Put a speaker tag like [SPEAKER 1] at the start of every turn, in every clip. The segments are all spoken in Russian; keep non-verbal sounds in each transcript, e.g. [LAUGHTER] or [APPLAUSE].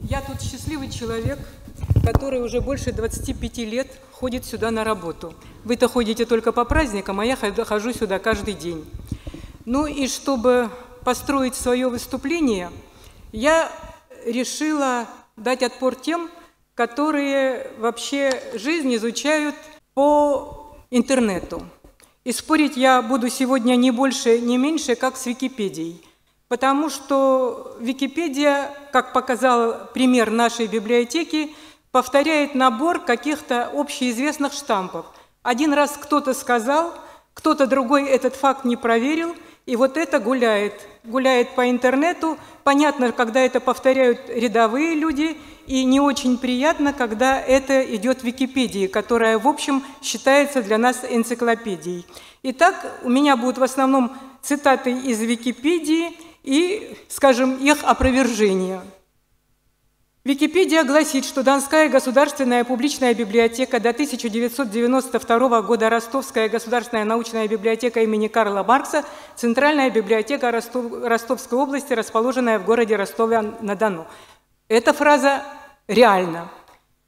[SPEAKER 1] Я тут счастливый человек, который уже больше 25 лет ходит сюда на работу. Вы-то ходите только по праздникам, а я хожу сюда каждый день. Ну и чтобы построить свое выступление, я решила дать отпор тем, которые вообще жизнь изучают по интернету. И спорить я буду сегодня не больше, не меньше, как с Википедией. Потому что Википедия, как показал пример нашей библиотеки, повторяет набор каких-то общеизвестных штампов. Один раз кто-то сказал, кто-то другой этот факт не проверил, и вот это гуляет. Гуляет по интернету. Понятно, когда это повторяют рядовые люди, и не очень приятно, когда это идет в Википедии, которая, в общем, считается для нас энциклопедией. Итак, у меня будут в основном цитаты из Википедии и, скажем, их опровержение. Википедия гласит, что Донская государственная публичная библиотека до 1992 года Ростовская государственная научная библиотека имени Карла Маркса, Центральная библиотека Ростов, Ростовской области, расположенная в городе Ростове-на-Дону. Эта фраза реальна.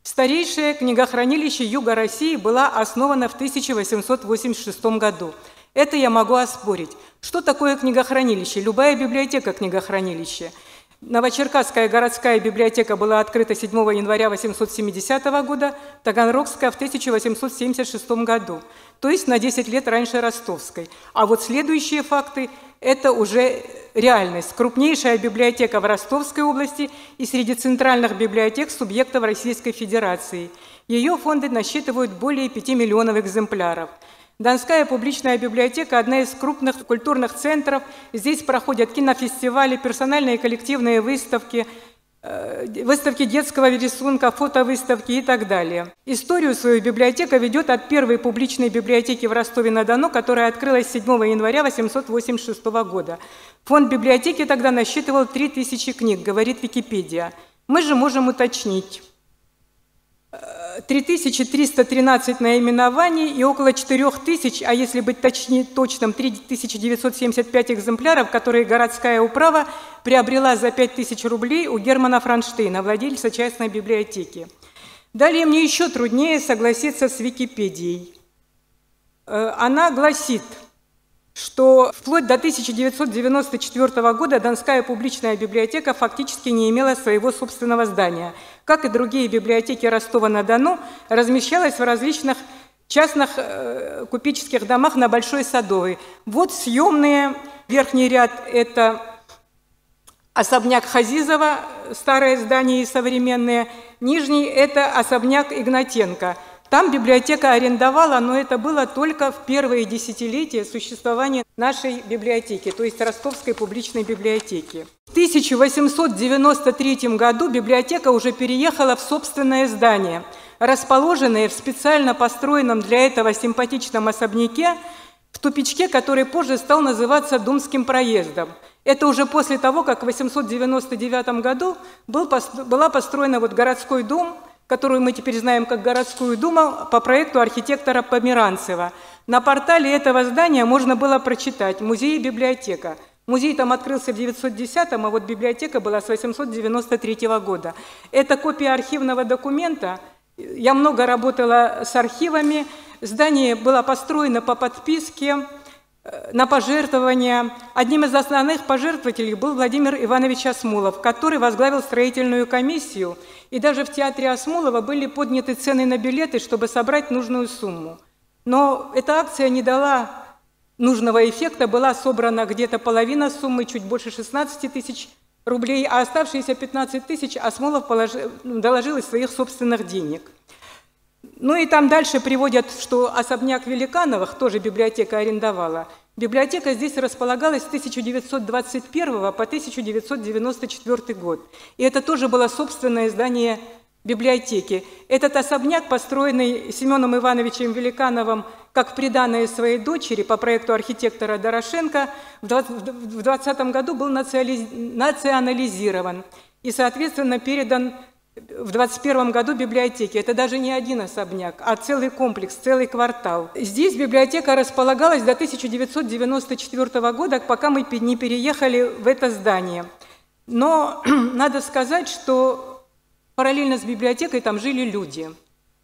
[SPEAKER 1] Старейшее книгохранилище Юга России была основана в 1886 году. Это я могу оспорить. Что такое книгохранилище? Любая библиотека – книгохранилище – Новочеркасская городская библиотека была открыта 7 января 870 года, Таганрогская в 1876 году, то есть на 10 лет раньше Ростовской. А вот следующие факты – это уже реальность. Крупнейшая библиотека в Ростовской области и среди центральных библиотек субъектов Российской Федерации. Ее фонды насчитывают более 5 миллионов экземпляров – Донская публичная библиотека – одна из крупных культурных центров. Здесь проходят кинофестивали, персональные и коллективные выставки, выставки детского рисунка, фотовыставки и так далее. Историю свою библиотека ведет от первой публичной библиотеки в Ростове-на-Дону, которая открылась 7 января 886 года. Фонд библиотеки тогда насчитывал 3000 книг, говорит Википедия. Мы же можем уточнить. 3313 наименований и около 4000, а если быть точнее, точным, 3975 экземпляров, которые городская управа приобрела за 5000 рублей у Германа Франштейна, владельца частной библиотеки. Далее мне еще труднее согласиться с Википедией. Э, она гласит – что вплоть до 1994 года Донская публичная библиотека фактически не имела своего собственного здания. Как и другие библиотеки Ростова-на-Дону, размещалась в различных частных э, купеческих домах на Большой Садовой. Вот съемные, верхний ряд – это особняк Хазизова, старое здание и современное, нижний – это особняк Игнатенко – там библиотека арендовала, но это было только в первые десятилетия существования нашей библиотеки, то есть Ростовской публичной библиотеки. В 1893 году библиотека уже переехала в собственное здание, расположенное в специально построенном для этого симпатичном особняке в тупичке, который позже стал называться Думским проездом. Это уже после того, как в 899 году был, была построена вот городской дом, которую мы теперь знаем как городскую думу, по проекту архитектора Померанцева. На портале этого здания можно было прочитать «Музей и библиотека». Музей там открылся в 910-м, а вот библиотека была с 893 года. Это копия архивного документа. Я много работала с архивами. Здание было построено по подписке на пожертвования. Одним из основных пожертвователей был Владимир Иванович Осмулов, который возглавил строительную комиссию, и даже в театре Осмулова были подняты цены на билеты, чтобы собрать нужную сумму. Но эта акция не дала нужного эффекта, была собрана где-то половина суммы, чуть больше 16 тысяч рублей, а оставшиеся 15 тысяч Осмолов положил, доложил из своих собственных денег. Ну и там дальше приводят, что особняк Великановых тоже библиотека арендовала. Библиотека здесь располагалась с 1921 по 1994 год. И это тоже было собственное здание библиотеки. Этот особняк, построенный Семеном Ивановичем Великановым как приданное своей дочери по проекту архитектора Дорошенко, в 2020 году был национализирован и, соответственно, передан в 21 году библиотеки. Это даже не один особняк, а целый комплекс, целый квартал. Здесь библиотека располагалась до 1994 года, пока мы не переехали в это здание. Но [CLEARS THROAT] надо сказать, что параллельно с библиотекой там жили люди.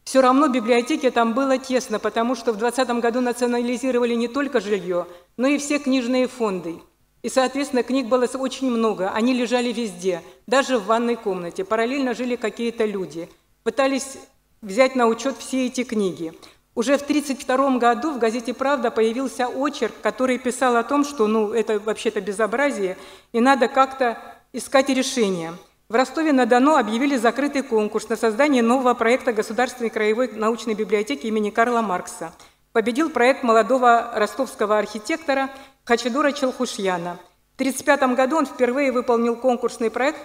[SPEAKER 1] Все равно библиотеке там было тесно, потому что в 2020 году национализировали не только жилье, но и все книжные фонды – и, соответственно, книг было очень много, они лежали везде, даже в ванной комнате. Параллельно жили какие-то люди, пытались взять на учет все эти книги. Уже в 1932 году в газете «Правда» появился очерк, который писал о том, что ну, это вообще-то безобразие, и надо как-то искать решение. В Ростове-на-Дону объявили закрытый конкурс на создание нового проекта Государственной краевой научной библиотеки имени Карла Маркса. Победил проект молодого ростовского архитектора Хачедура Челхушьяна. В 1935 году он впервые выполнил конкурсный проект,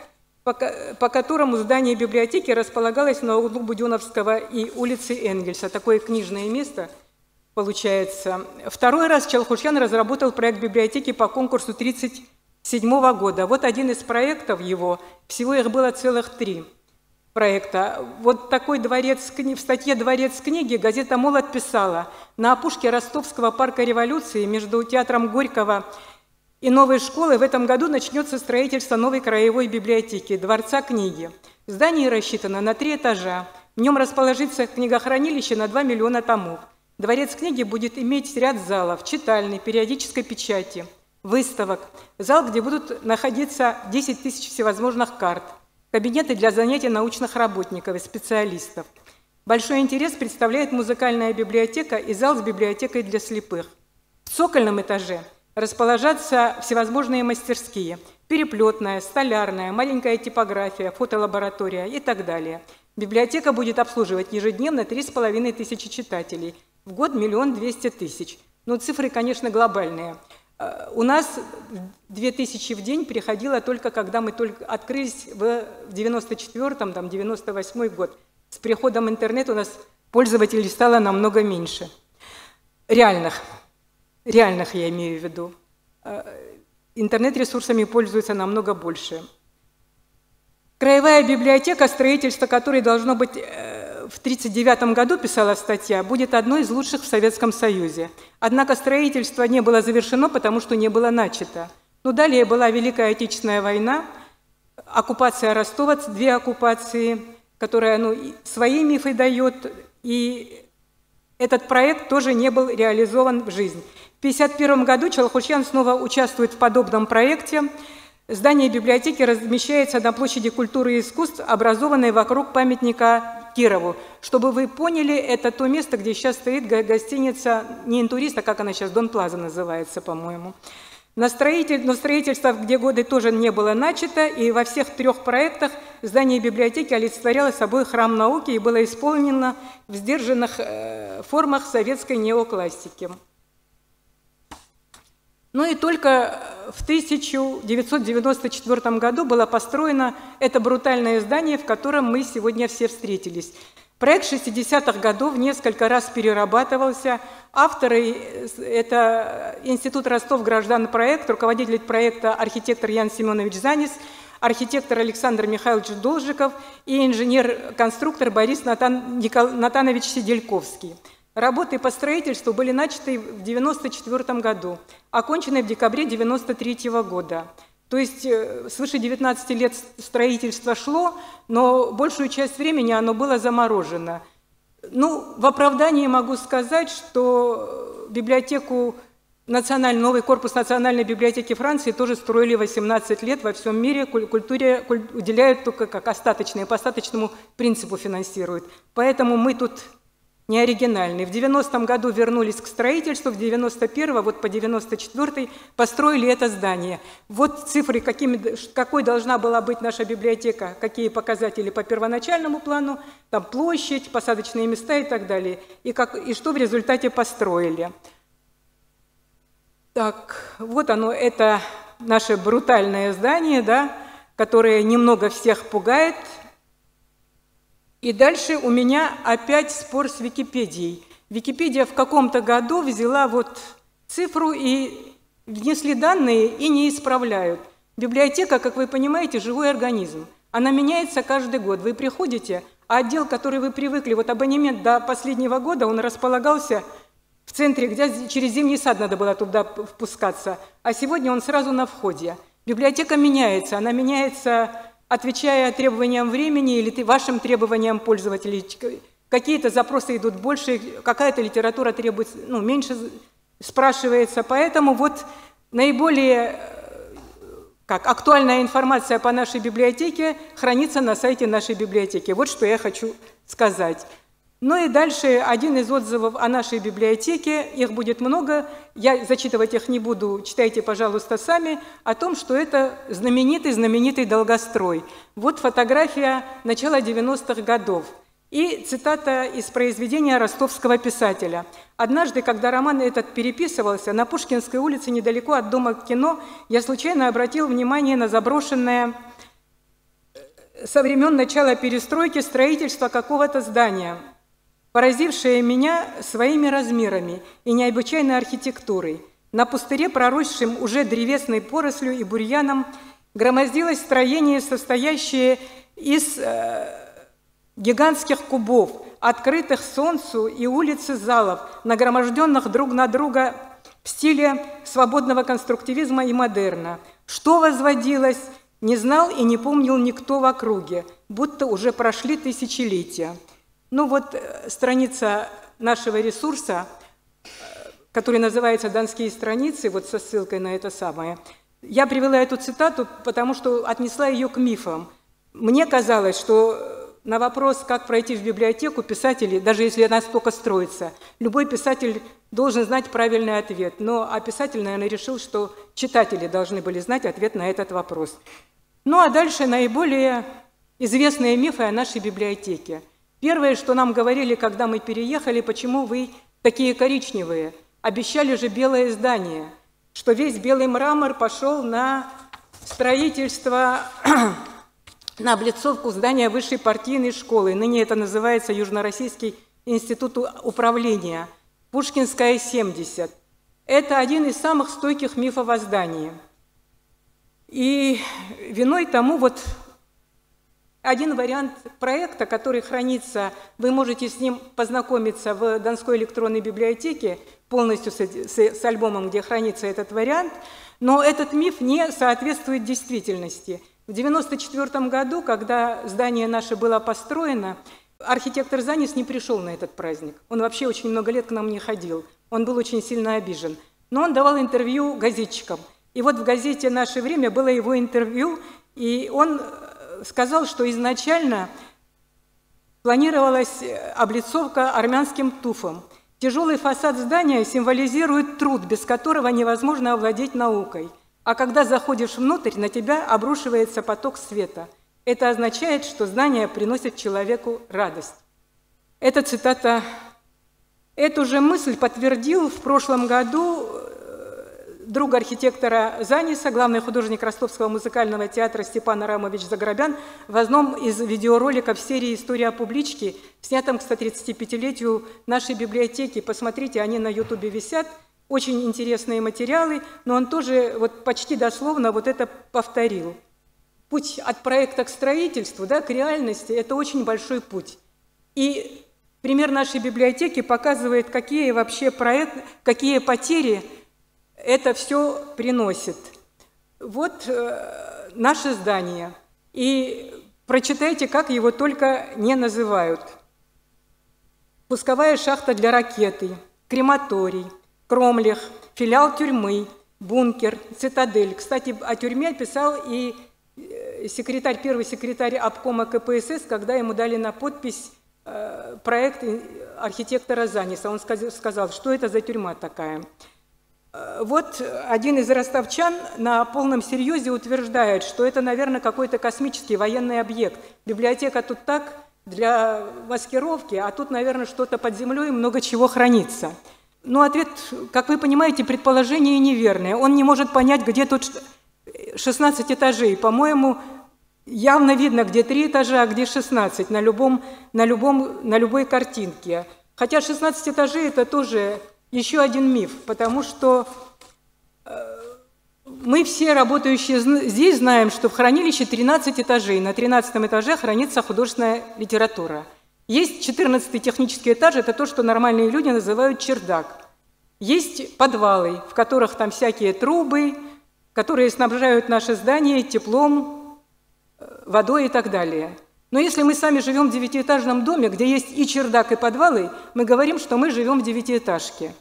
[SPEAKER 1] по, по которому здание библиотеки располагалось на углу Буденовского и улицы Энгельса. Такое книжное место получается. Второй раз Челхушьян разработал проект библиотеки по конкурсу 1937 года. Вот один из проектов его, всего их было целых три проекта. Вот такой дворец, в статье «Дворец книги» газета «Молот» писала, на опушке Ростовского парка революции между театром Горького и новой школой в этом году начнется строительство новой краевой библиотеки «Дворца книги». Здание рассчитано на три этажа. В нем расположится книгохранилище на 2 миллиона томов. Дворец книги будет иметь ряд залов, читальной, периодической печати, выставок, зал, где будут находиться 10 тысяч всевозможных карт – кабинеты для занятий научных работников и специалистов. Большой интерес представляет музыкальная библиотека и зал с библиотекой для слепых. В цокольном этаже расположатся всевозможные мастерские – переплетная, столярная, маленькая типография, фотолаборатория и так далее. Библиотека будет обслуживать ежедневно 3,5 тысячи читателей, в год миллион двести тысяч. Но ну, цифры, конечно, глобальные – у нас 2000 в день приходило только когда мы только открылись в 94-м, там, 98 год. С приходом интернета у нас пользователей стало намного меньше. Реальных. Реальных я имею в виду. Э, интернет-ресурсами пользуются намного больше. Краевая библиотека, строительство которой должно быть э, в 1939 году писала статья, будет одной из лучших в Советском Союзе. Однако строительство не было завершено, потому что не было начато. Но далее была Великая Отечественная война, оккупация Ростова, две оккупации, которая ну, свои мифы дает, и этот проект тоже не был реализован в жизнь. В 1951 году Челхушьян снова участвует в подобном проекте. Здание библиотеки размещается на площади культуры и искусств, образованной вокруг памятника Кирову. Чтобы вы поняли, это то место, где сейчас стоит гостиница не интурист, а как она сейчас, Дон Плаза называется, по-моему. На строитель, но строительство где годы тоже не было начато, и во всех трех проектах здание библиотеки олицетворяло собой храм науки и было исполнено в сдержанных э, формах советской неоклассики. Ну и только в 1994 году было построено это брутальное здание, в котором мы сегодня все встретились. Проект 60-х годов несколько раз перерабатывался. Авторы – это Институт Ростов граждан проект, руководитель проекта архитектор Ян Семенович Занис, архитектор Александр Михайлович Должиков и инженер-конструктор Борис Натан, Никол, Натанович Сидельковский – Работы по строительству были начаты в 1994 году, окончены в декабре 1993 года. То есть э, свыше 19 лет строительство шло, но большую часть времени оно было заморожено. Ну, в оправдании могу сказать, что библиотеку Национальный, новый корпус Национальной библиотеки Франции тоже строили 18 лет во всем мире. Культуре уделяют только как остаточные, по остаточному принципу финансируют. Поэтому мы тут не оригинальный. В 90-м году вернулись к строительству, в 91-м, вот по 94-й построили это здание. Вот цифры, какими, какой должна была быть наша библиотека, какие показатели по первоначальному плану, там площадь, посадочные места и так далее, и, как, и что в результате построили. Так, вот оно, это наше брутальное здание, да, которое немного всех пугает, и дальше у меня опять спор с Википедией. Википедия в каком-то году взяла вот цифру и внесли данные и не исправляют. Библиотека, как вы понимаете, живой организм. Она меняется каждый год. Вы приходите, а отдел, который вы привыкли, вот абонемент до последнего года, он располагался в центре, где через зимний сад надо было туда впускаться, а сегодня он сразу на входе. Библиотека меняется, она меняется, отвечая требованиям времени или вашим требованиям пользователей. Какие-то запросы идут больше, какая-то литература требуется, ну, меньше спрашивается. Поэтому вот наиболее как актуальная информация по нашей библиотеке хранится на сайте нашей библиотеки. Вот что я хочу сказать. Ну и дальше один из отзывов о нашей библиотеке, их будет много, я зачитывать их не буду, читайте, пожалуйста, сами, о том, что это знаменитый-знаменитый долгострой. Вот фотография начала 90-х годов. И цитата из произведения ростовского писателя. «Однажды, когда роман этот переписывался, на Пушкинской улице, недалеко от дома кино, я случайно обратил внимание на заброшенное э, со времен начала перестройки строительство какого-то здания, поразившее меня своими размерами и необычайной архитектурой. На пустыре, проросшем уже древесной порослью и бурьяном, громоздилось строение, состоящее из э, гигантских кубов, открытых солнцу и улицы залов, нагроможденных друг на друга в стиле свободного конструктивизма и модерна. Что возводилось, не знал и не помнил никто в округе, будто уже прошли тысячелетия. Ну вот э, страница нашего ресурса, э, который называется «Донские страницы», вот со ссылкой на это самое. Я привела эту цитату, потому что отнесла ее к мифам. Мне казалось, что на вопрос, как пройти в библиотеку, писатели, даже если она столько строится, любой писатель должен знать правильный ответ. Но а писатель, наверное, решил, что читатели должны были знать ответ на этот вопрос. Ну а дальше наиболее известные мифы о нашей библиотеке. Первое, что нам говорили, когда мы переехали, почему вы такие коричневые. Обещали же белое здание, что весь белый мрамор пошел на строительство [CLEARS THROAT] на облицовку здания высшей партийной школы. Ныне это называется Южно-Российский институт управления. Пушкинская, 70. Это один из самых стойких мифов о здании. И виной тому вот один вариант проекта, который хранится, вы можете с ним познакомиться в Донской электронной библиотеке, полностью с, с, с альбомом, где хранится этот вариант, но этот миф не соответствует действительности – в 1994 году, когда здание наше было построено, архитектор Занис не пришел на этот праздник. Он вообще очень много лет к нам не ходил. Он был очень сильно обижен. Но он давал интервью газетчикам. И вот в газете «Наше время» было его интервью, и он сказал, что изначально планировалась э, облицовка армянским туфом. Тяжелый фасад здания символизирует труд, без которого невозможно овладеть наукой – а когда заходишь внутрь, на тебя обрушивается поток света. Это означает, что знание приносит человеку радость. Эта цитата. Эту же мысль подтвердил в прошлом году друг архитектора Заниса, главный художник Ростовского музыкального театра Степан Арамович Заграбян в одном из видеороликов серии «История публички», снятом к 135-летию нашей библиотеки. Посмотрите, они на ютубе висят – очень интересные материалы, но он тоже вот почти дословно вот это повторил. Путь от проекта к строительству, да, к реальности – это очень большой путь. И пример нашей библиотеки показывает, какие вообще проекты, какие потери это все приносит. Вот э, наше здание. И прочитайте, как его только не называют. Пусковая шахта для ракеты, крематорий – Кромлях, филиал тюрьмы, бункер, цитадель. Кстати, о тюрьме писал и э, секретарь, первый секретарь обкома КПСС, когда ему дали на подпись э, проект архитектора Заниса. Он сказал, что это за тюрьма такая. Э, вот один из ростовчан на полном серьезе утверждает, что это, наверное, какой-то космический военный объект. Библиотека тут так для маскировки, а тут, наверное, что-то под землей, много чего хранится. Ну, ответ, как вы понимаете, предположение неверное. Он не может понять, где тут 16 этажей. По-моему, явно видно, где 3 этажа, а где 16 на, любом, на, любом, на любой картинке. Хотя 16 этажей – это тоже еще один миф, потому что э, мы все, работающие здесь, знаем, что в хранилище 13 этажей. На 13 этаже хранится художественная литература. Есть 14 технический этаж, это то, что нормальные люди называют чердак. Есть подвалы, в которых там всякие трубы, которые снабжают наше здание теплом, э, водой и так далее. Но если мы сами живем в девятиэтажном доме, где есть и чердак, и подвалы, мы говорим, что мы живем в девятиэтажке.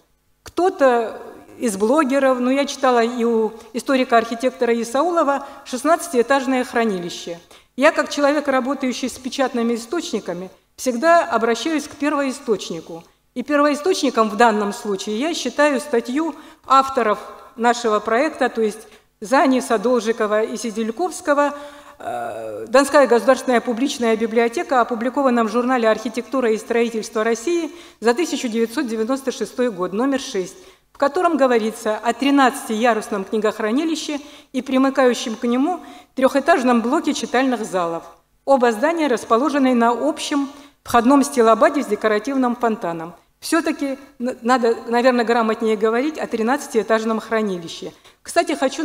[SPEAKER 1] Кто-то из блогеров, ну, я читала и у историка-архитектора Исаулова 16-этажное хранилище. Я, как человек, работающий с печатными источниками, всегда обращаюсь к первоисточнику. И первоисточником в данном случае я считаю статью авторов нашего проекта, то есть Заниса, Должикова и Сидельковского «Донская государственная публичная библиотека», опубликована в журнале «Архитектура и строительство России» за 1996 год, номер 6 в котором говорится о 13-ярусном книгохранилище и примыкающем к нему трехэтажном блоке читальных залов. Оба здания расположены на общем входном стилобаде с декоративным фонтаном. Все-таки надо, наверное, грамотнее говорить о 13-этажном хранилище. Кстати, хочу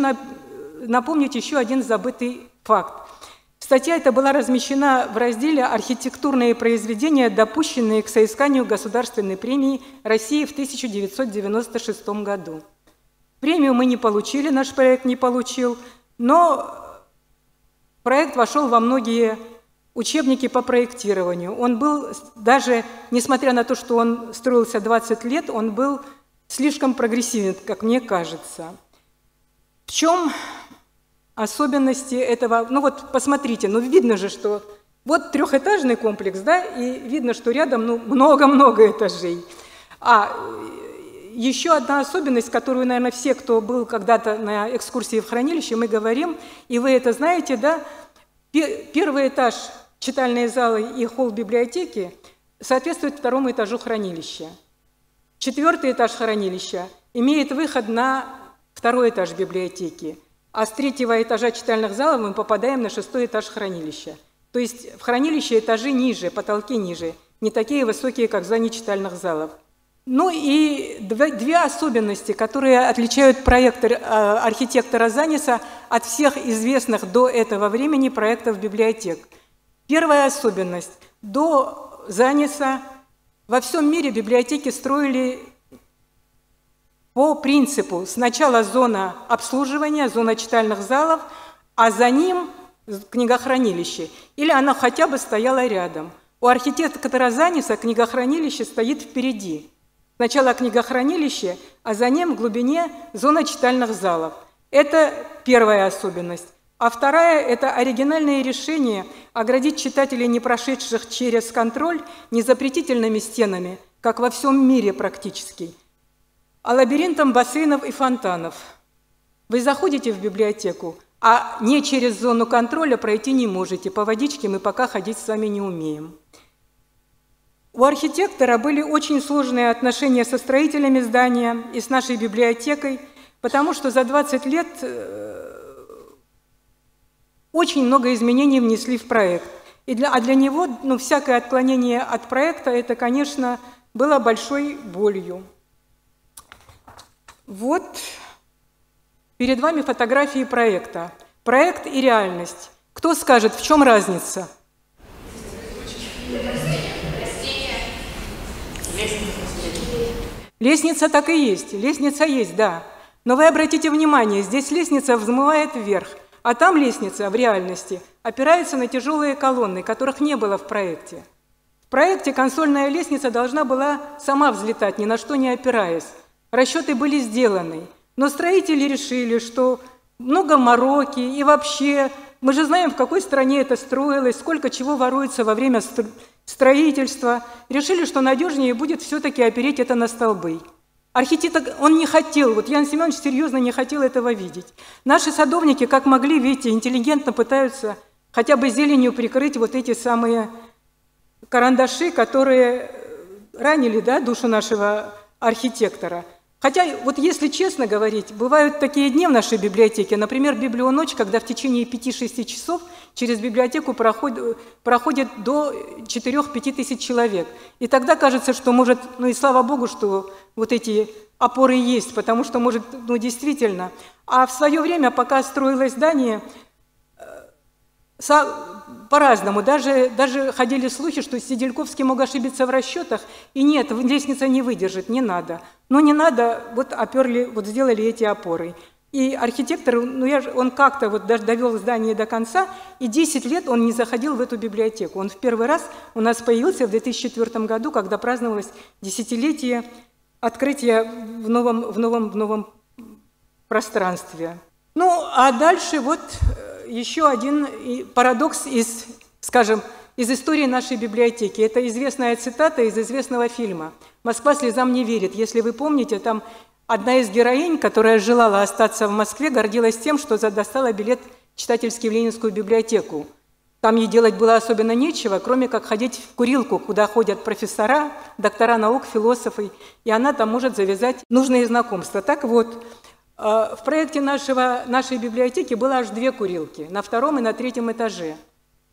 [SPEAKER 1] напомнить еще один забытый факт. Статья эта была размещена в разделе «Архитектурные произведения, допущенные к соисканию Государственной премии России в 1996 году». Премию мы не получили, наш проект не получил, но проект вошел во многие учебники по проектированию. Он был даже, несмотря на то, что он строился 20 лет, он был слишком прогрессивен, как мне кажется. В чем особенности этого. Ну вот посмотрите, ну видно же, что вот трехэтажный комплекс, да, и видно, что рядом ну, много-много этажей. А еще одна особенность, которую, наверное, все, кто был когда-то на экскурсии в хранилище, мы говорим, и вы это знаете, да, первый этаж читальные залы и холл библиотеки соответствует второму этажу хранилища. Четвертый этаж хранилища имеет выход на второй этаж библиотеки – а с третьего этажа читальных залов мы попадаем на шестой этаж хранилища. То есть в хранилище этажи ниже, потолки ниже, не такие высокие, как в здании читальных залов. Ну и две особенности, которые отличают проект э, архитектора Заниса от всех известных до этого времени проектов библиотек. Первая особенность. До Заниса во всем мире библиотеки строили по принципу сначала зона обслуживания, зона читальных залов, а за ним книгохранилище, или оно хотя бы стояло рядом. У архитектора Заниса книгохранилище стоит впереди. Сначала книгохранилище, а за ним в глубине зона читальных залов. Это первая особенность. А вторая – это оригинальное решение оградить читателей, не прошедших через контроль, незапретительными стенами, как во всем мире практически – а лабиринтом бассейнов и фонтанов. Вы заходите в библиотеку, а не через зону контроля пройти не можете. По водичке мы пока ходить сами не умеем. У архитектора были очень сложные отношения со строителями здания и с нашей библиотекой, потому что за 20 лет э, очень много изменений внесли в проект. И для, а для него ну, всякое отклонение от проекта, это, конечно, было большой болью. Вот перед вами фотографии проекта. Проект и реальность. Кто скажет, в чем разница? Лестница так и есть. Лестница есть, да. Но вы обратите внимание, здесь лестница взмывает вверх, а там лестница в реальности опирается на тяжелые колонны, которых не было в проекте. В проекте консольная лестница должна была сама взлетать, ни на что не опираясь. Расчеты были сделаны, но строители решили, что много мороки и вообще, мы же знаем, в какой стране это строилось, сколько чего воруется во время строительства. Решили, что надежнее будет все-таки опереть это на столбы. Архитектор, он не хотел, вот Ян Семенович серьезно не хотел этого видеть. Наши садовники, как могли, видите, интеллигентно пытаются хотя бы зеленью прикрыть вот эти самые карандаши, которые ранили да, душу нашего архитектора – Хотя, вот если честно говорить, бывают такие дни в нашей библиотеке, например, библионочь, когда в течение 5-6 часов через библиотеку проходит, проходит до 4-5 тысяч человек. И тогда кажется, что может, ну и слава Богу, что вот эти опоры есть, потому что может, ну действительно. А в свое время, пока строилось здание, по-разному. Даже, даже ходили слухи, что Сидельковский мог ошибиться в расчетах, и нет, лестница не выдержит, не надо. Но не надо, вот оперли, вот сделали эти опоры. И архитектор, ну я, он как-то вот даже довел здание до конца, и 10 лет он не заходил в эту библиотеку. Он в первый раз у нас появился в 2004 году, когда праздновалось десятилетие открытия в новом, в новом, в новом пространстве. Ну, а дальше вот еще один парадокс из, скажем, из истории нашей библиотеки. Это известная цитата из известного фильма «Москва слезам не верит». Если вы помните, там одна из героинь, которая желала остаться в Москве, гордилась тем, что достала билет читательский в Ленинскую библиотеку. Там ей делать было особенно нечего, кроме как ходить в курилку, куда ходят профессора, доктора наук, философы, и она там может завязать нужные знакомства. Так вот, в проекте нашего, нашей библиотеки было аж две курилки, на втором и на третьем этаже.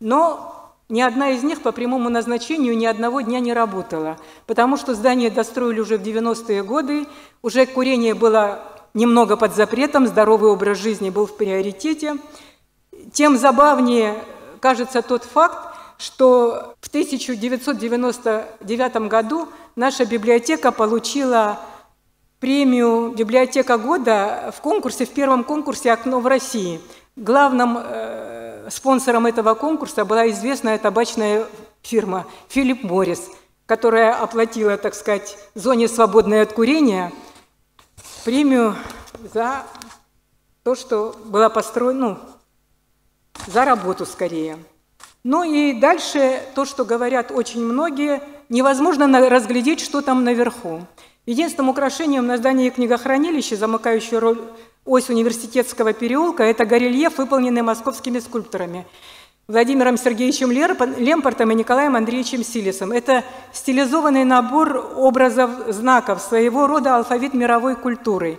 [SPEAKER 1] Но ни одна из них по прямому назначению ни одного дня не работала, потому что здание достроили уже в 90-е годы, уже курение было немного под запретом, здоровый образ жизни был в приоритете. Тем забавнее кажется тот факт, что в 1999 году наша библиотека получила премию «Библиотека года» в конкурсе, в первом конкурсе «Окно в России». Главным э, спонсором этого конкурса была известная табачная фирма «Филипп Моррис», которая оплатила, так сказать, зоне свободное от курения премию за то, что было построено, ну, за работу скорее. Ну и дальше то, что говорят очень многие, невозможно разглядеть, что там наверху. Единственным украшением на здании книгохранилища, замыкающей роль ось университетского переулка, это горельеф, выполненный московскими скульпторами Владимиром Сергеевичем Лемпортом и Николаем Андреевичем Силисом. Это стилизованный набор образов, знаков, своего рода алфавит мировой культуры.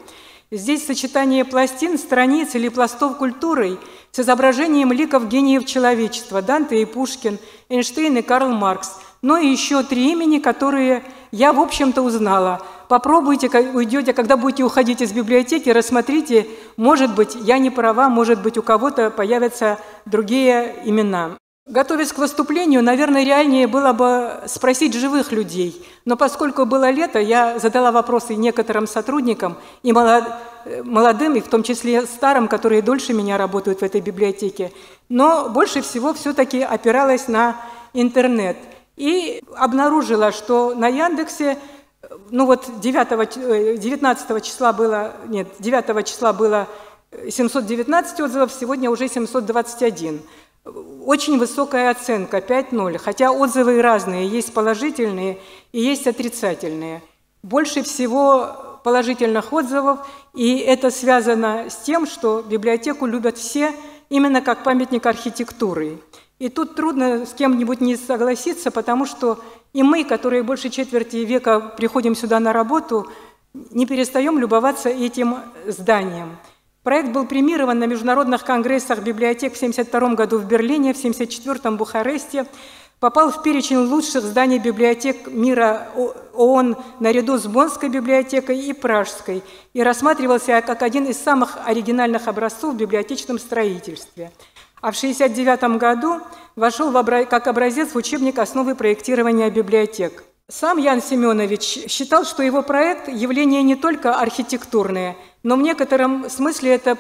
[SPEAKER 1] Здесь сочетание пластин, страниц или пластов культуры с изображением ликов гениев человечества – Данте и Пушкин, Эйнштейн и Карл Маркс – но и еще три имени, которые я, в общем-то, узнала. Попробуйте, уйдете, когда будете уходить из библиотеки, рассмотрите, может быть, я не права, может быть, у кого-то появятся другие имена. Готовясь к выступлению, наверное, реальнее было бы спросить живых людей. Но поскольку было лето, я задала вопросы некоторым сотрудникам, и молодым, и в том числе старым, которые дольше меня работают в этой библиотеке. Но больше всего все-таки опиралась на интернет – и обнаружила, что на Яндексе, ну вот 9, 19 э, числа было, нет, 9 числа было 719 отзывов, сегодня уже 721. Очень высокая оценка, 5.0, хотя отзывы разные, есть положительные и есть отрицательные. Больше всего положительных отзывов, и это связано с тем, что библиотеку любят все именно как памятник архитектуры. И тут трудно с кем-нибудь не согласиться, потому что и мы, которые больше четверти века приходим сюда на работу, не перестаем любоваться этим зданием. Проект был премирован на международных конгрессах библиотек в 1972 году в Берлине, в 1974 в Бухаресте, попал в перечень лучших зданий библиотек мира ООН наряду с Боннской библиотекой и Пражской и рассматривался как один из самых оригинальных образцов в библиотечном строительстве – а в 1969 году вошел как образец в учебник «Основы проектирования библиотек». Сам Ян Семенович считал, что его проект – явление не только архитектурное, но в некотором смысле это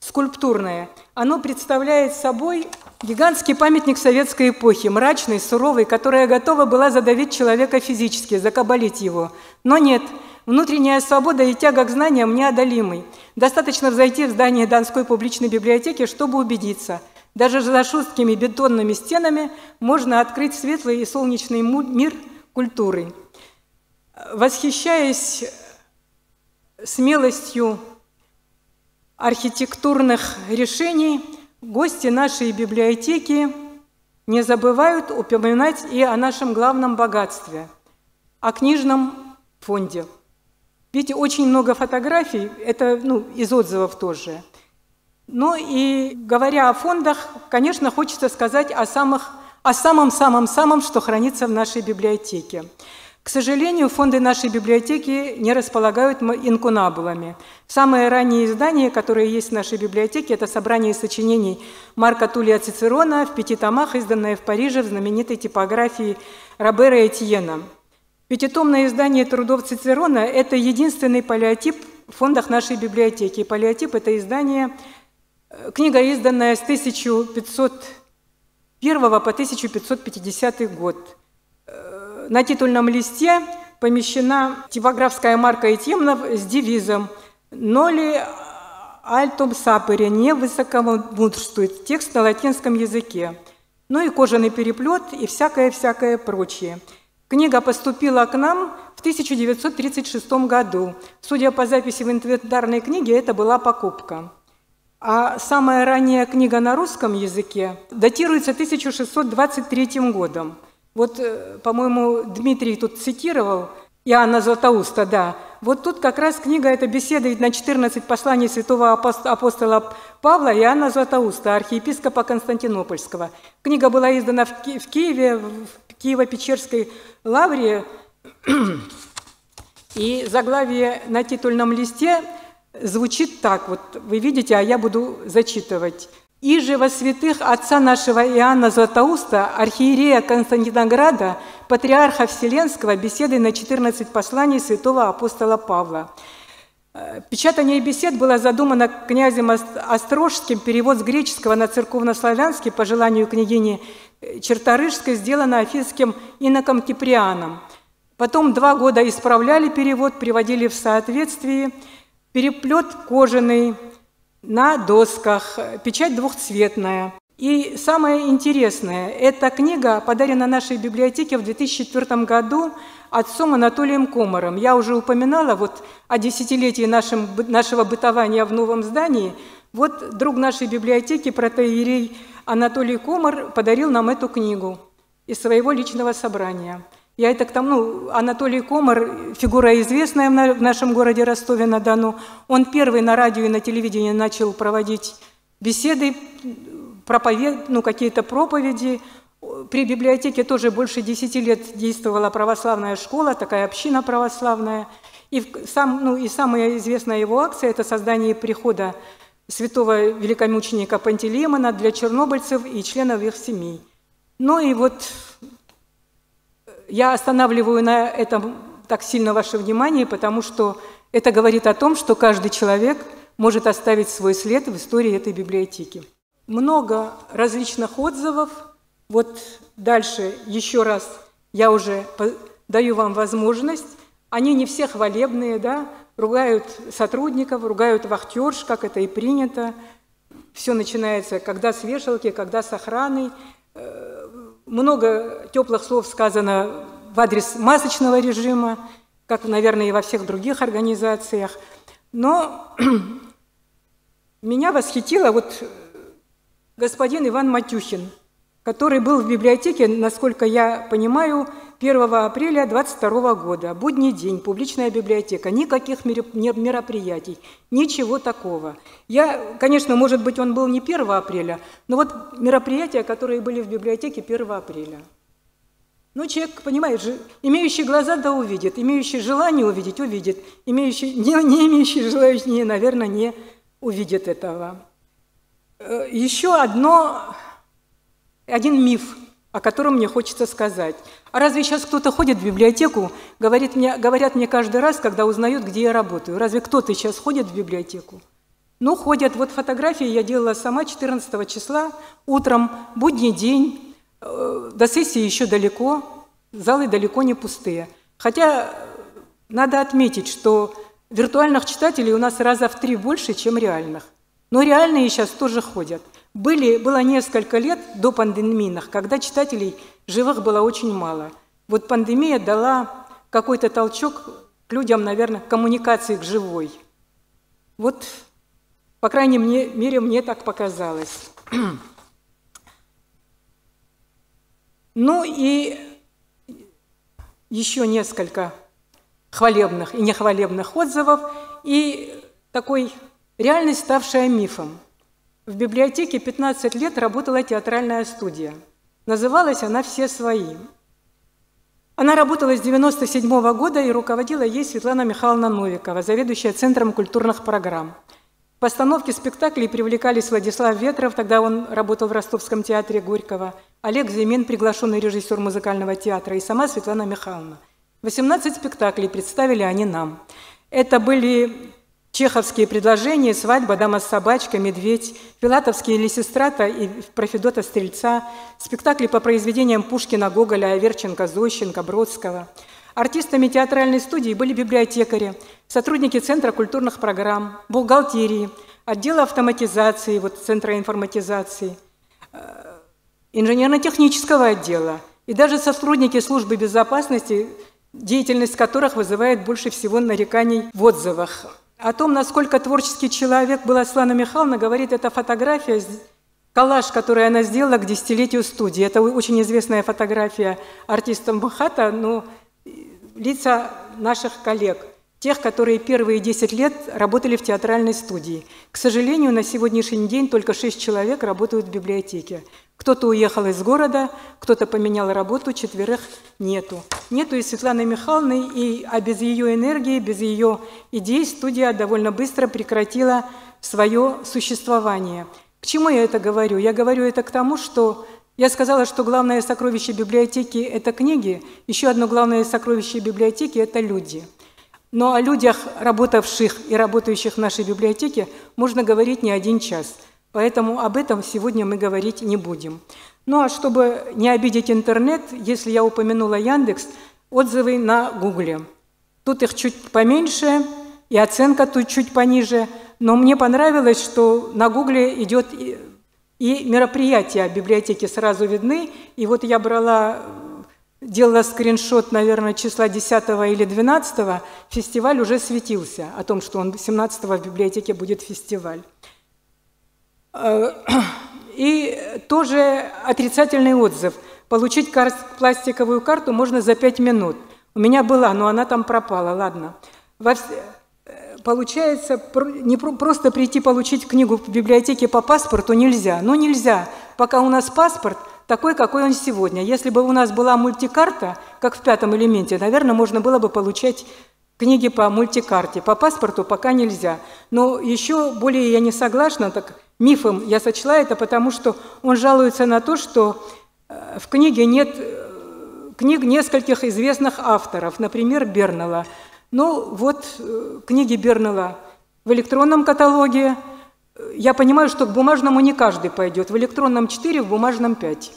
[SPEAKER 1] скульптурное. Оно представляет собой гигантский памятник советской эпохи, мрачный, суровый, которая готова была задавить человека физически, закабалить его. Но нет, внутренняя свобода и тяга к знаниям неодолимы. Достаточно взойти в здание Донской публичной библиотеки, чтобы убедиться – даже за жесткими бетонными стенами можно открыть светлый и солнечный мир культуры. Восхищаясь смелостью архитектурных решений, гости нашей библиотеки не забывают упоминать и о нашем главном богатстве – о книжном фонде. Видите, очень много фотографий, это ну, из отзывов тоже – Ну и говоря о фондах, конечно, хочется сказать о самых о самом-самом-самом, что хранится в нашей библиотеке. К сожалению, фонды нашей библиотеки не располагают инкунабулами. Самые ранние издания, которые есть в нашей библиотеке, это собрание сочинений Марка Тулия Цицерона в пяти томах, изданное в Париже в знаменитой типографии Робера Этьена. Пятитомное издание трудов Цицерона – это единственный палеотип в фондах нашей библиотеки. Палеотип – это издание, книга, изданная с 1501 по 1550 год. Э, на титульном листе помещена типографская марка Этьемнов с девизом «Ноли альтом сапере» – «Не высокомудрствует» – текст на латинском языке. Ну и кожаный переплет и всякое-всякое прочее – Книга поступила к нам в 1936 году. Судя по записи в инвентарной книге, это была покупка. А самая ранняя книга на русском языке датируется 1623 годом. Вот, э, по-моему, Дмитрий тут цитировал Иоанна Златоуста, да. Вот тут как раз книга эта беседует на 14 посланий святого апостола Павла Иоанна Златоуста, архиепископа Константинопольского. Книга была издана в Киеве в Киево-Печерской лавре, [CLEARS THROAT] и заглавие на титульном листе звучит так, вот вы видите, а я буду зачитывать. «Иже во святых отца нашего Иоанна Златоуста, архиерея Константинограда, патриарха Вселенского, беседы на 14 посланий святого апостола Павла». Э, печатание бесед было задумано князем Острожским, перевод с греческого на церковнославянский по желанию княгини Черторыжской сделано афинским иноком Киприаном. Потом два года исправляли перевод, приводили в соответствие. Переплет кожаный на досках, печать двухцветная. И самое интересное, эта книга подарена нашей библиотеке в 2004 году отцом Анатолием Комаром. Я уже упоминала вот о десятилетии нашим, нашего бытования в новом здании. Вот друг нашей библиотеки, протеерей Анатолий Комар подарил нам эту книгу из своего личного собрания. Я это к тому, ну, Анатолий Комар, фигура известная в нашем городе Ростове-на-Дону, он первый на радио и на телевидении начал проводить беседы, проповед, ну, какие-то проповеди. При библиотеке тоже больше десяти лет действовала православная школа, такая община православная. И, сам, ну, и самая известная его акция – это создание прихода святого великомученика Пантелеймона для чернобыльцев и членов их семей. Ну и вот я останавливаю на этом так сильно ваше внимание, потому что это говорит о том, что каждый человек может оставить свой след в истории этой библиотеки. Много различных отзывов. Вот дальше еще раз я уже даю вам возможность. Они не все хвалебные, да, ругают сотрудников, ругают вахтерш, как это и принято. Все начинается, когда с вешалки, когда с охраной. Много теплых слов сказано в адрес масочного режима, как, наверное, и во всех других организациях. Но [CLEARS THROAT] меня восхитило вот господин Иван Матюхин, который был в библиотеке, насколько я понимаю, 1 апреля 22 года, будний день, публичная библиотека, никаких мероприятий, ничего такого. Я, конечно, может быть, он был не 1 апреля, но вот мероприятия, которые были в библиотеке 1 апреля. Ну, человек, понимаешь, имеющий глаза, да увидит, имеющий желание увидеть, увидит, имеющий, не, не имеющий желания, наверное, не увидит этого. Э, еще одно, один миф – о котором мне хочется сказать. А разве сейчас кто-то ходит в библиотеку, говорит мне, говорят мне каждый раз, когда узнают, где я работаю? Разве кто-то сейчас ходит в библиотеку? Ну, ходят. Вот фотографии я делала сама 14 числа, утром, будний день, э, до сессии еще далеко, залы далеко не пустые. Хотя надо отметить, что виртуальных читателей у нас раза в три больше, чем реальных. Но реальные сейчас тоже ходят – были, было несколько лет до пандемийных, когда читателей живых было очень мало. Вот пандемия дала какой-то толчок к людям, наверное, коммуникации к живой. Вот, по крайней мере, мне так показалось. [CLEARS THROAT] Ну и еще несколько хвалебных и нехвалебных отзывов, и такой реальность, ставшая мифом – в библиотеке 15 лет работала театральная студия. Называлась она «Все свои». Она работала с 97 -го года и руководила ей Светлана Михайловна Новикова, заведующая Центром культурных программ. В постановке спектаклей привлекались Владислав Ветров, тогда он работал в Ростовском театре Горького, Олег Зимин, приглашенный режиссер музыкального театра, и сама Светлана Михайловна. 18 спектаклей представили они нам. Это были чеховские предложения «Свадьба», «Дама с собачкой», «Медведь», филатовские «Лисистрата» и «Профедота Стрельца», спектакли по произведениям Пушкина, Гоголя, Аверченко, Зощенко, Бродского – Артистами театральной студии были библиотекари, сотрудники Центра культурных программ, бухгалтерии, отдела автоматизации, вот Центра информатизации, э, инженерно-технического отдела и даже сотрудники службы безопасности, деятельность которых вызывает больше всего нареканий в отзывах. О том, насколько творческий человек была Слана Михайловна, говорит эта фотография, коллаж, который она сделала к десятилетию студии. Это очень известная фотография артиста МХАТа, но лица наших коллег, тех, которые первые 10 лет работали в театральной студии. К сожалению, на сегодняшний день только 6 человек работают в библиотеке. Кто-то уехал из города, кто-то поменял работу, четверых нету. Нету и Светланы Михайловны, и, а без ее энергии, без ее идей студия довольно быстро прекратила свое существование. К чему я это говорю? Я говорю это к тому, что я сказала, что главное сокровище библиотеки – это книги, еще одно главное сокровище библиотеки – это люди. Но о людях, работавших и работающих в нашей библиотеке, можно говорить не один час. Поэтому об этом сегодня мы говорить не будем. Ну а чтобы не обидеть интернет, если я упомянула Яндекс, отзывы на Гугле. Тут их чуть поменьше, и оценка тут чуть пониже, но мне понравилось, что на Гугле идет и мероприятия библиотеки сразу видны. И вот я брала, делала скриншот, наверное, числа 10 или 12, фестиваль уже светился о том, что он 17 в библиотеке будет фестиваль. Э, [CLEARS THROAT] и тоже отрицательный отзыв. Получить пластиковую карту можно за 5 минут. У меня была, но она там пропала, ладно. Во, получается, не просто прийти получить книгу в библиотеке по паспорту нельзя. Ну, нельзя, пока у нас паспорт такой, какой он сегодня. Если бы у нас была мультикарта, как в пятом элементе, наверное, можно было бы получать книги по мультикарте. По паспорту пока нельзя. Но еще более я не согласна, так мифом я сочла это, потому что он жалуется на то, что э, в книге нет э, книг нескольких известных авторов, например, Бернелла. Ну, вот э, книги Бернелла в электронном каталоге. Я понимаю, что к бумажному не каждый пойдет. В электронном 4, в бумажном 5.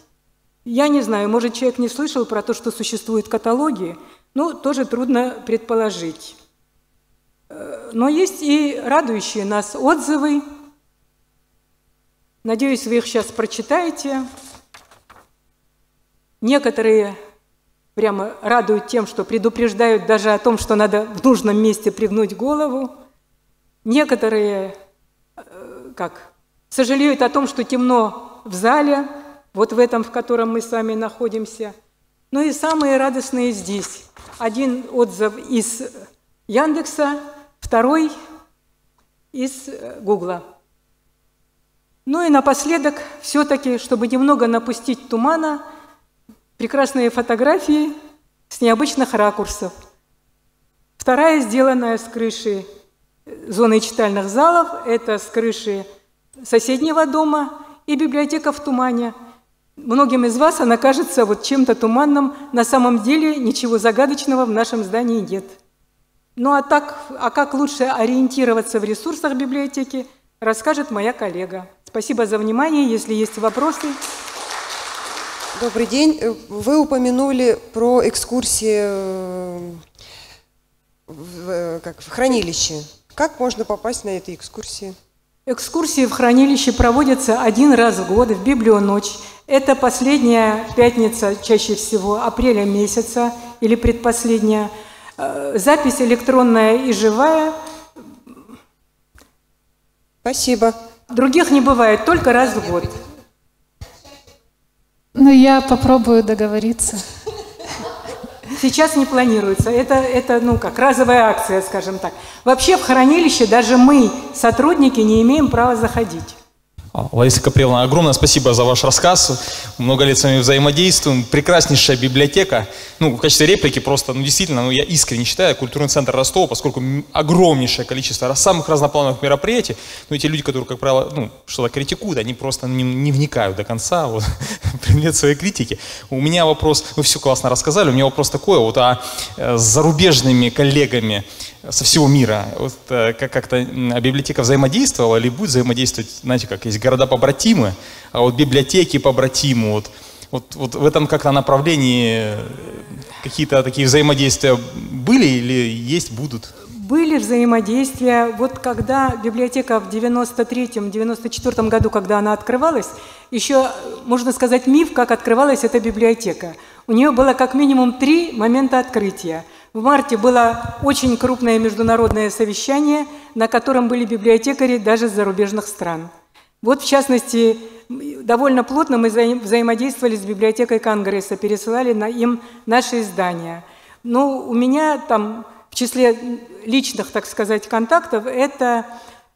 [SPEAKER 1] Я не знаю, может, человек не слышал про то, что существуют каталоги, ну, тоже трудно предположить. Э, но есть и радующие нас отзывы. Надеюсь, вы их сейчас прочитаете. Некоторые прямо радуют тем, что предупреждают даже о том, что надо в нужном месте пригнуть голову. Некоторые, как, сожалеют о том, что темно в зале, вот в этом, в котором мы с вами находимся. Ну и самые радостные здесь. Один отзыв из Яндекса, второй из э, Гугла. Ну и напоследок, все-таки, чтобы немного напустить тумана – прекрасные фотографии с необычных ракурсов. Вторая, сделанная с крыши зоны читальных залов, это с крыши соседнего дома и библиотека в тумане. Многим из вас она кажется вот чем-то туманным. На самом деле ничего загадочного в нашем здании нет. Ну а, так, а как лучше ориентироваться в ресурсах библиотеки, расскажет моя коллега. Спасибо за внимание. Если есть вопросы...
[SPEAKER 2] Добрый день. Вы упомянули про экскурсии э, в, э, как, в хранилище. Как можно попасть на эти экскурсии?
[SPEAKER 1] Экскурсии в хранилище проводятся один раз в год, в Библионочь. Это последняя пятница, чаще всего, апреля месяца или предпоследняя. Э, запись электронная и живая.
[SPEAKER 2] Спасибо.
[SPEAKER 1] Других не бывает, только раз в год.
[SPEAKER 3] Ну, я попробую договориться.
[SPEAKER 1] Сейчас не планируется. Это, это, ну, как разовая акция, скажем так. Вообще в хранилище даже мы, сотрудники, не имеем права заходить.
[SPEAKER 4] А, Лариса Каприловна, огромное спасибо за ваш рассказ. Много лет с вами взаимодействуем. Прекраснейшая библиотека. Ну, в качестве реплики просто, ну, действительно, ну, я искренне считаю, культурный центр Ростова, поскольку огромнейшее количество самых разноплановых мероприятий, ну, эти люди, которые, как правило, ну, что-то критикуют, они просто не, не вникают до конца, [LAUGHS] вот, предмет своей критики. У меня вопрос, вы все классно рассказали, у меня вопрос такой, вот, а э, с зарубежными коллегами со всего мира, вот, э, как- как-то м, библиотека взаимодействовала или будет взаимодействовать, знаете, как есть города побратимы, а вот библиотеки побратимы, вот, вот, вот в этом как-то направлении э, какие-то такие взаимодействия были или есть, будут?
[SPEAKER 1] Были взаимодействия. Вот когда библиотека в 93-94 году, когда она открывалась, еще, можно сказать, миф, как открывалась эта библиотека. У нее было как минимум три момента открытия. В марте было очень крупное международное совещание, на котором были библиотекари даже с зарубежных стран. Вот, в частности, довольно плотно мы взаим- взаимодействовали с библиотекой Конгресса, пересылали на им наши издания. Ну, у меня там в числе личных, так сказать, контактов это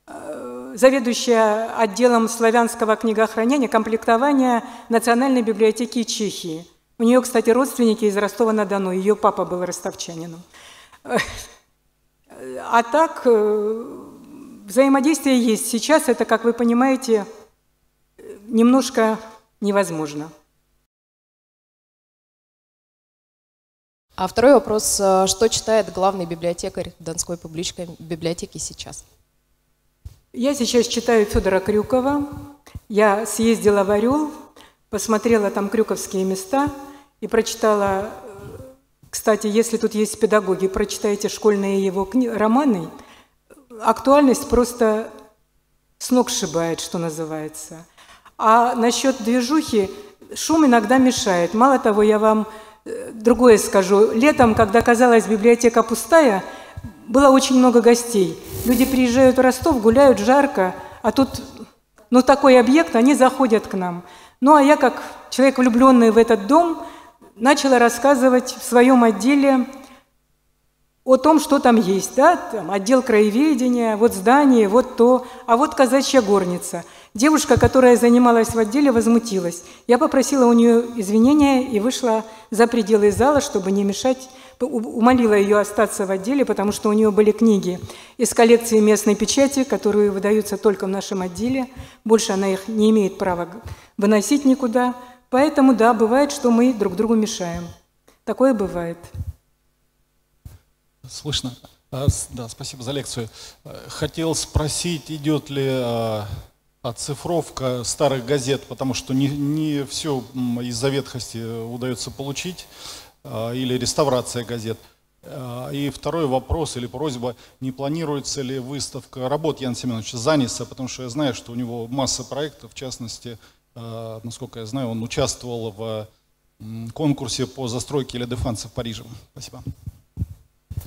[SPEAKER 1] э, заведующая отделом славянского книгохранения, комплектования Национальной библиотеки Чехии. У нее, кстати, родственники из Ростова-на-Дону, ее папа был ростовчанином. А так, э, взаимодействие есть. Сейчас это, как вы понимаете, немножко невозможно.
[SPEAKER 5] А второй вопрос. э, Что читает главный библиотекарь Донской публичной библиотеки сейчас?
[SPEAKER 1] Я сейчас читаю Федора Крюкова. Я съездила в Орел, посмотрела там крюковские места и прочитала, э, кстати, если тут есть педагоги, прочитайте школьные его кни- романы, актуальность просто с ног сшибает, что называется. А насчет движухи, шум иногда мешает. Мало того, я вам э, другое скажу. Летом, когда казалась библиотека пустая, было очень много гостей. Люди приезжают в Ростов, гуляют жарко, а тут, ну, такой объект, они заходят к нам. Ну, а я, как человек, влюбленный в этот дом, начала рассказывать в своем отделе о том, что там есть, да, там отдел краеведения, вот здание, вот то, а вот казачья горница. Девушка, которая занималась в отделе, возмутилась. Я попросила у нее извинения и вышла за пределы зала, чтобы не мешать, умолила ее остаться в отделе, потому что у нее были книги из коллекции местной печати, которые выдаются только в нашем отделе. Больше она их не имеет права выносить никуда. Поэтому, да, бывает, что мы друг другу мешаем. Такое бывает.
[SPEAKER 6] Слышно? А, Да, спасибо за лекцию. Э, Хотел спросить, идет ли а, оцифровка старых газет, потому что не, не все из-за ветхости удается получить, или реставрация газет. И второй вопрос или просьба, не планируется ли выставка работ Яна Семеновича Заниса, потому что я знаю, что у него масса проектов, в частности, насколько я знаю, он участвовал в конкурсе по застройке Ле Дефанса в Париже. Спасибо.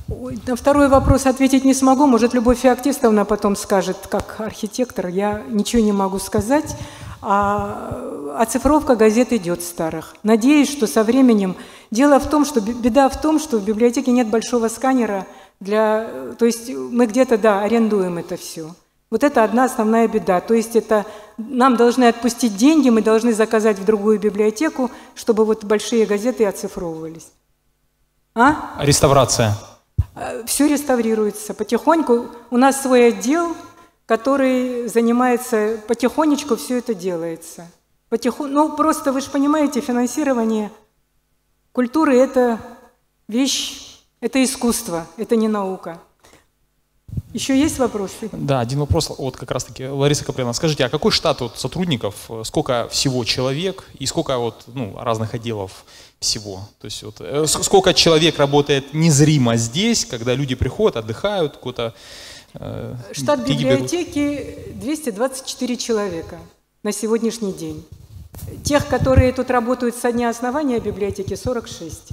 [SPEAKER 1] Ой, на второй вопрос ответить не смогу. Может, Любовь Феоктистовна потом скажет, как архитектор. Я ничего не могу сказать. А оцифровка газет идет старых. Надеюсь, что со временем... Дело в том, что бе- беда в том, что в библиотеке нет большого сканера для... То есть мы где-то, да, арендуем это все. Вот это одна основная беда. То есть это нам должны отпустить деньги, мы должны заказать в другую библиотеку, чтобы вот большие газеты оцифровывались. А?
[SPEAKER 4] Реставрация.
[SPEAKER 1] Все реставрируется потихоньку. У нас свой отдел, который занимается потихонечку все это делается. Потихон... Ну, просто вы же понимаете, финансирование культуры – это вещь, это искусство, это не наука. Еще есть вопросы?
[SPEAKER 4] Да, один вопрос, вот как раз таки, Лариса Каприна, скажите, а какой штат вот сотрудников, э, сколько всего человек и сколько вот, ну, разных отделов всего? То есть вот, э, сколько человек работает незримо здесь, когда люди приходят, отдыхают, куда-то э,
[SPEAKER 1] Штат библиотеки 224 человека на сегодняшний день. Тех, которые тут работают со дня основания библиотеки, 46.